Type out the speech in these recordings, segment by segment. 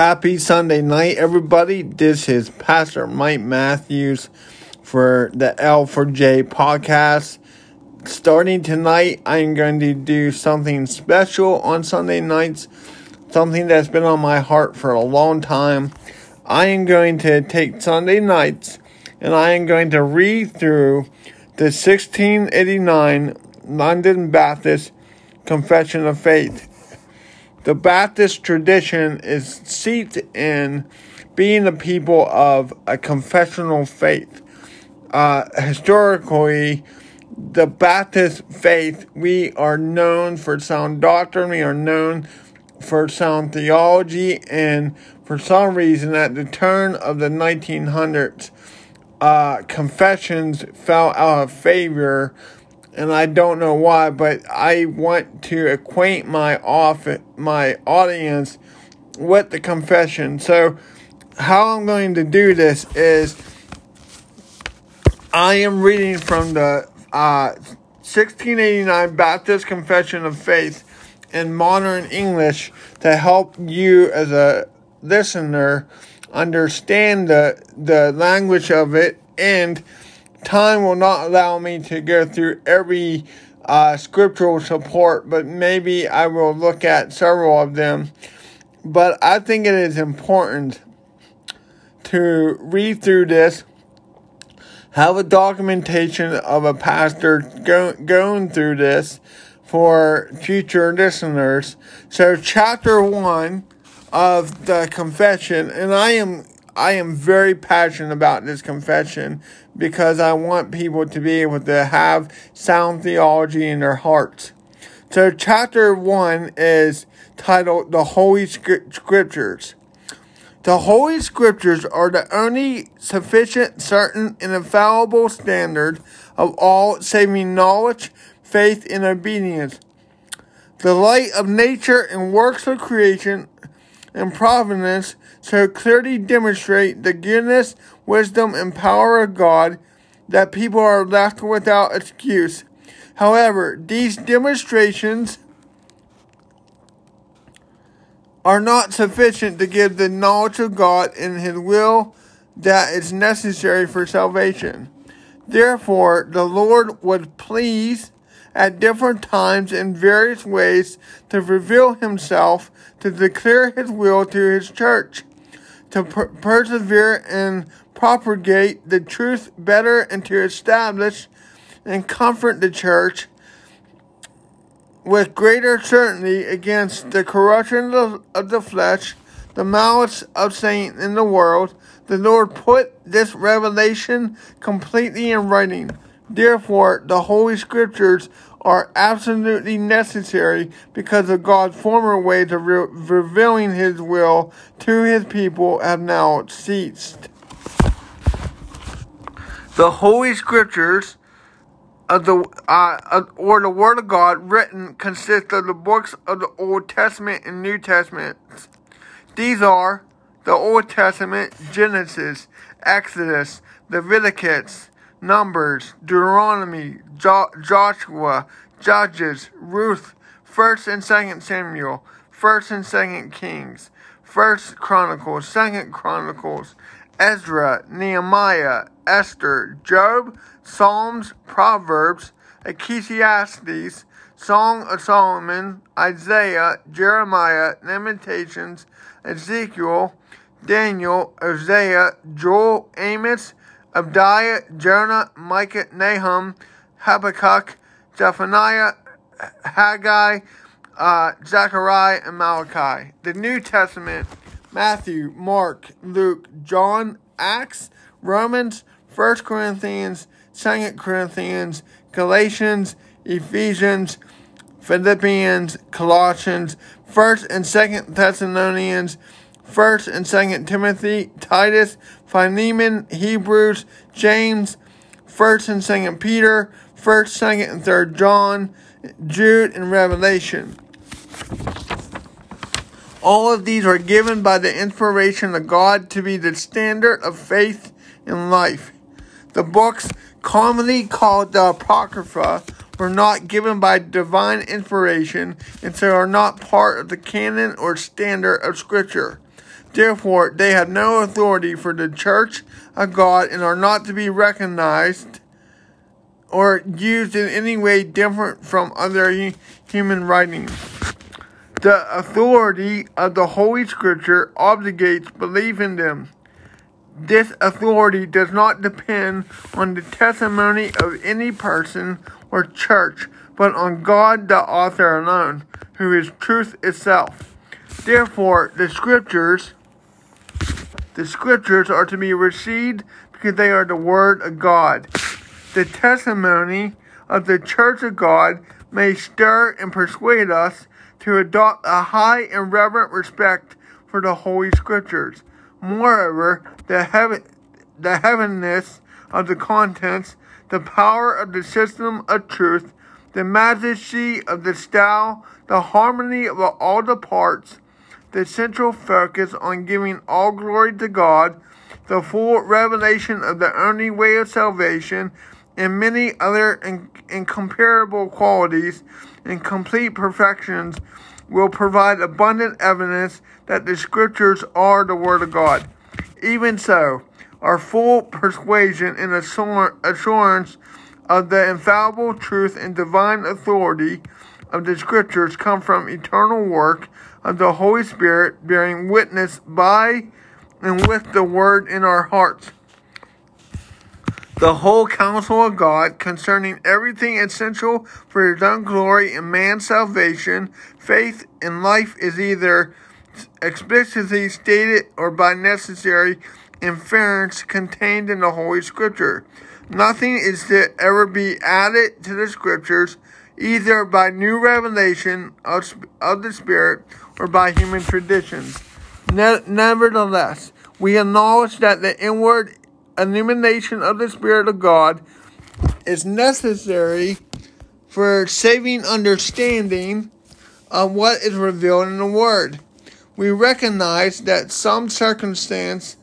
Happy Sunday night, everybody. This is Pastor Mike Matthews for the L4J podcast. Starting tonight, I'm going to do something special on Sunday nights, something that's been on my heart for a long time. I am going to take Sunday nights and I am going to read through the 1689 London Baptist Confession of Faith. The Baptist tradition is steeped in being the people of a confessional faith. Uh, historically, the Baptist faith, we are known for sound doctrine, we are known for sound theology, and for some reason, at the turn of the 1900s, uh, confessions fell out of favor and I don't know why, but I want to acquaint my off my audience with the confession. So, how I'm going to do this is I am reading from the uh, 1689 Baptist Confession of Faith in modern English to help you as a listener understand the the language of it and time will not allow me to go through every uh, scriptural support, but maybe I will look at several of them. But I think it is important to read through this, have a documentation of a pastor go, going through this for future listeners. So, chapter one of the confession, and I am I am very passionate about this confession because I want people to be able to have sound theology in their hearts. So, chapter 1 is titled The Holy Scriptures. The Holy Scriptures are the only sufficient, certain, and infallible standard of all saving knowledge, faith, and obedience. The light of nature and works of creation and providence so clearly demonstrate the goodness, wisdom, and power of God that people are left without excuse. However, these demonstrations are not sufficient to give the knowledge of God and His will that is necessary for salvation. Therefore, the Lord was pleased at different times in various ways to reveal Himself, to declare His will to His church to per- persevere and propagate the truth better and to establish and comfort the church with greater certainty against the corruption of, the flesh, the malice of Satan in the world. The Lord put this revelation completely in writing. Therefore, the Holy Scriptures are absolutely necessary because of God's former ways of re- revealing His will to His people have now ceased. The Holy Scriptures of the uh, or the Word of God written consist of the books of the Old Testament and New Testament. These are the Old Testament, Genesis, Exodus, Leviticus, Numbers, Deuteronomy, jo- Joshua, Judges, Ruth, 1st and 2nd Samuel, 1st and 2nd Kings, 1st Chronicles, 2nd Chronicles, Ezra, Nehemiah, Esther, Job, Psalms, Proverbs, Ecclesiastes, Song of Solomon, Isaiah, Jeremiah, Lamentations, Ezekiel, Daniel, Hosea, Joel, Amos, Obadiah, Jonah, Micah, Nahum, Habakkuk, Zephaniah, Haggai, uh, Zechariah, and Malachi. The New Testament Matthew, Mark, Luke, John, Acts, Romans, 1 Corinthians, 2 Corinthians, Galatians, Ephesians, Philippians, Colossians, 1st and 2nd Thessalonians, 1st and 2nd Timothy, Titus, Philemon, Hebrews, James, 1st and 2nd Peter, 1st, 2nd, and 3rd John, Jude, and Revelation. All of these are given by the inspiration of God to be the standard of faith in life. The books, commonly called the Apocrypha, were not given by divine inspiration and so are not part of the canon or standard of Scripture. Therefore, they have no authority for the church of God and are not to be recognized or used in any way different from other human writings. The authority of the Holy Scripture obligates belief in them. This authority does not depend on the testimony of any person or church, but on God the author alone, who is truth itself. Therefore, the scriptures the scriptures are to be received because they are the word of God. The testimony of the church of God may stir and persuade us to adopt a high and reverent respect for the Holy Scriptures. Moreover, the heaven, the heavenness of the contents, the power of the system of truth, the majesty of the style, the harmony of all the parts, the central focus on giving all glory to God, the full revelation of the only way of salvation, and many other incomparable qualities and complete perfections will provide abundant evidence that the Scriptures are the Word of God. Even so, our full persuasion and assurance of the infallible truth and divine authority of the Scriptures come from eternal work of the Holy Spirit bearing witness by and with the Word in our hearts the whole counsel of God concerning everything essential for his own glory and man's salvation, faith, and life is either explicitly stated or by necessary inference contained in the Holy Scripture. Nothing is to ever be added to the Scriptures, either by new revelation of, of the Spirit or by human traditions. Ne- nevertheless, we acknowledge that the inward illumination of the Spirit of God is necessary for saving understanding of what is revealed in the Word. We recognize that some circumstance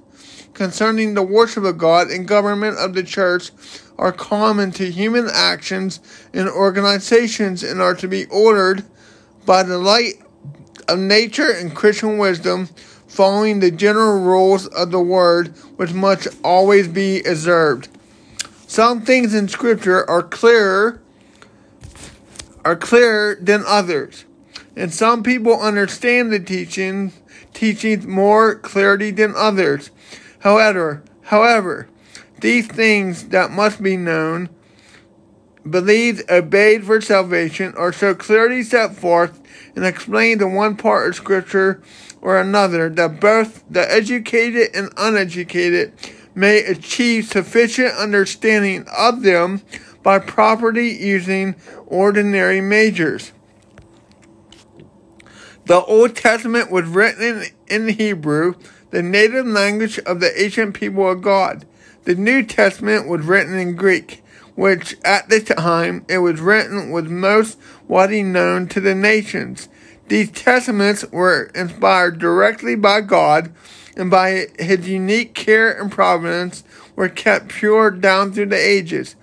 concerning the worship of God and government of the church are common to human actions and organizations and are to be ordered by the light of nature and Christian wisdom following the general rules of the word, which must always be observed. Some things in Scripture are clearer are clearer than others, and some people understand the teaching teachings more clearly than others. However, however, these things that must be known, believed, obeyed for salvation, are so clearly set forth and explained in one part of Scripture or another that both the educated and uneducated may achieve sufficient understanding of them by properly using ordinary measures. The Old Testament was written in Hebrew, the native language of the ancient people of God. The New Testament was written in Greek, which at the time it was written was most widely known to the nations. These testaments were inspired directly by God and by his unique care and providence were kept pure down through the ages.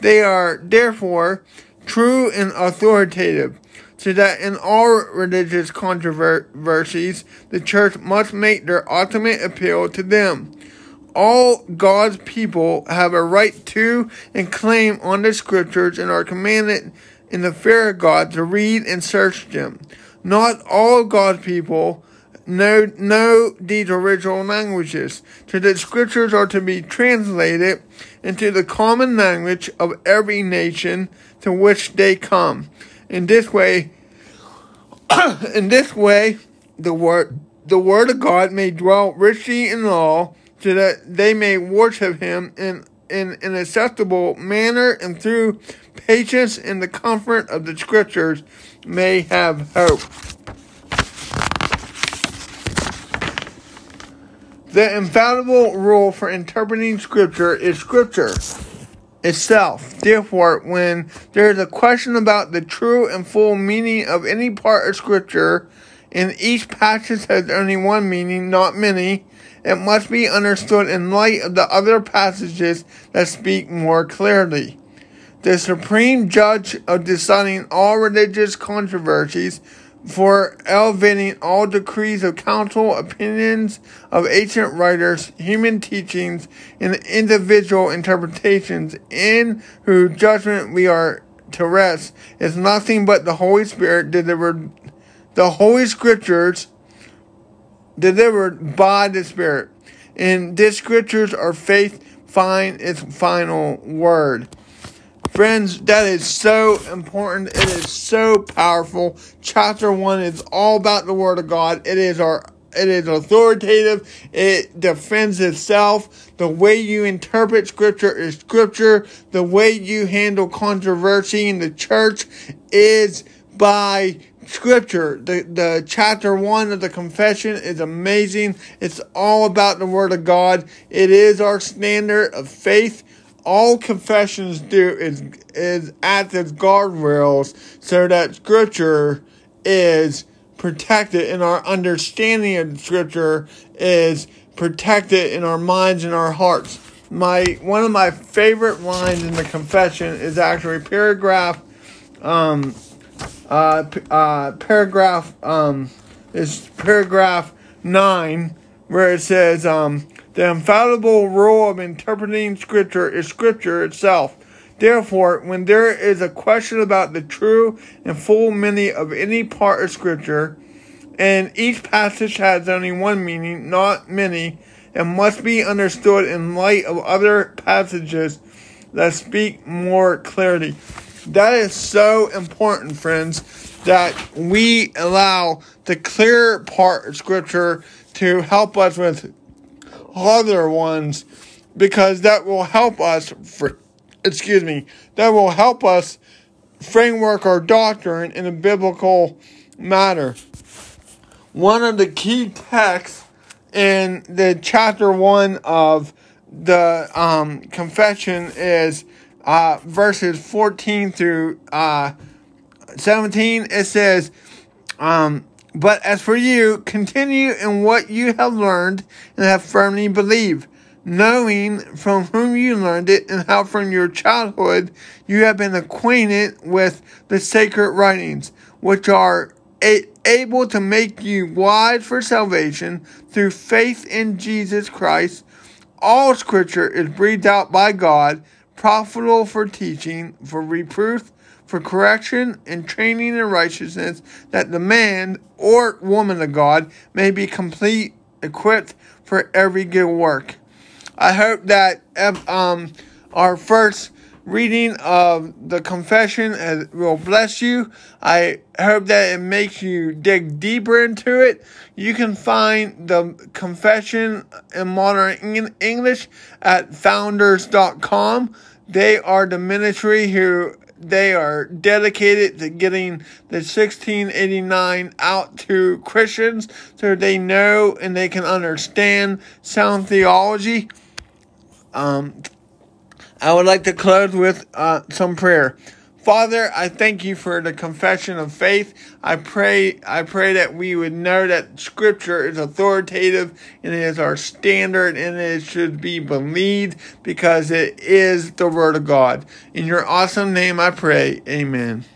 They are therefore true and authoritative, so that in all religious controversies, the church must make their ultimate appeal to them. All God's people have a right to and claim on the scriptures and are commanded in the fear of God to read and search them. Not all God's people know, know these original languages, so the scriptures are to be translated into the common language of every nation to which they come. In this way, in this way, the word, the word of God may dwell richly in all, so that they may worship Him in in an acceptable manner and through patience in the comfort of the scriptures may have hope. The infallible rule for interpreting scripture is scripture itself. Therefore, when there is a question about the true and full meaning of any part of scripture, and each passage has only one meaning, not many, it must be understood in light of the other passages that speak more clearly. The supreme judge of deciding all religious controversies for elevating all decrees of council, opinions of ancient writers, human teachings, and individual interpretations, in whose judgment we are to rest, is nothing but the Holy Spirit delivered, the Holy Scriptures delivered by the Spirit. In these Scriptures, our faith find its final word. Friends, that is so important. It is so powerful. Chapter 1 is all about the Word of God. It is our it is authoritative. It defends itself. The way you interpret scripture is scripture. The way you handle controversy in the church is by scripture. The the chapter one of the confession is amazing. It's all about the word of God. It is our standard of faith all confessions do is is act as guardrails so that scripture is protected and our understanding of scripture is protected in our minds and our hearts. My one of my favorite lines in the confession is actually paragraph um uh, uh paragraph um is paragraph 9 where it says um the infallible rule of interpreting Scripture is Scripture itself. Therefore, when there is a question about the true and full meaning of any part of Scripture, and each passage has only one meaning, not many, and must be understood in light of other passages that speak more clearly. That is so important, friends, that we allow the clear part of Scripture to help us with other ones because that will help us for excuse me that will help us framework our doctrine in a biblical manner. One of the key texts in the chapter one of the um, confession is uh, verses 14 through uh, 17 it says um, but as for you, continue in what you have learned and have firmly believed, knowing from whom you learned it and how from your childhood you have been acquainted with the sacred writings, which are a- able to make you wise for salvation through faith in Jesus Christ. All scripture is breathed out by God, profitable for teaching, for reproof, for correction and training in righteousness, that the man or woman of God may be complete, equipped for every good work. I hope that um, our first reading of the confession will bless you. I hope that it makes you dig deeper into it. You can find the confession in modern English at founders.com. They are the ministry who they are dedicated to getting the 1689 out to Christians so they know and they can understand sound theology. Um, I would like to close with uh, some prayer. Father, I thank you for the confession of faith. I pray, I pray that we would know that scripture is authoritative and it is our standard and it should be believed because it is the word of God. In your awesome name I pray. Amen.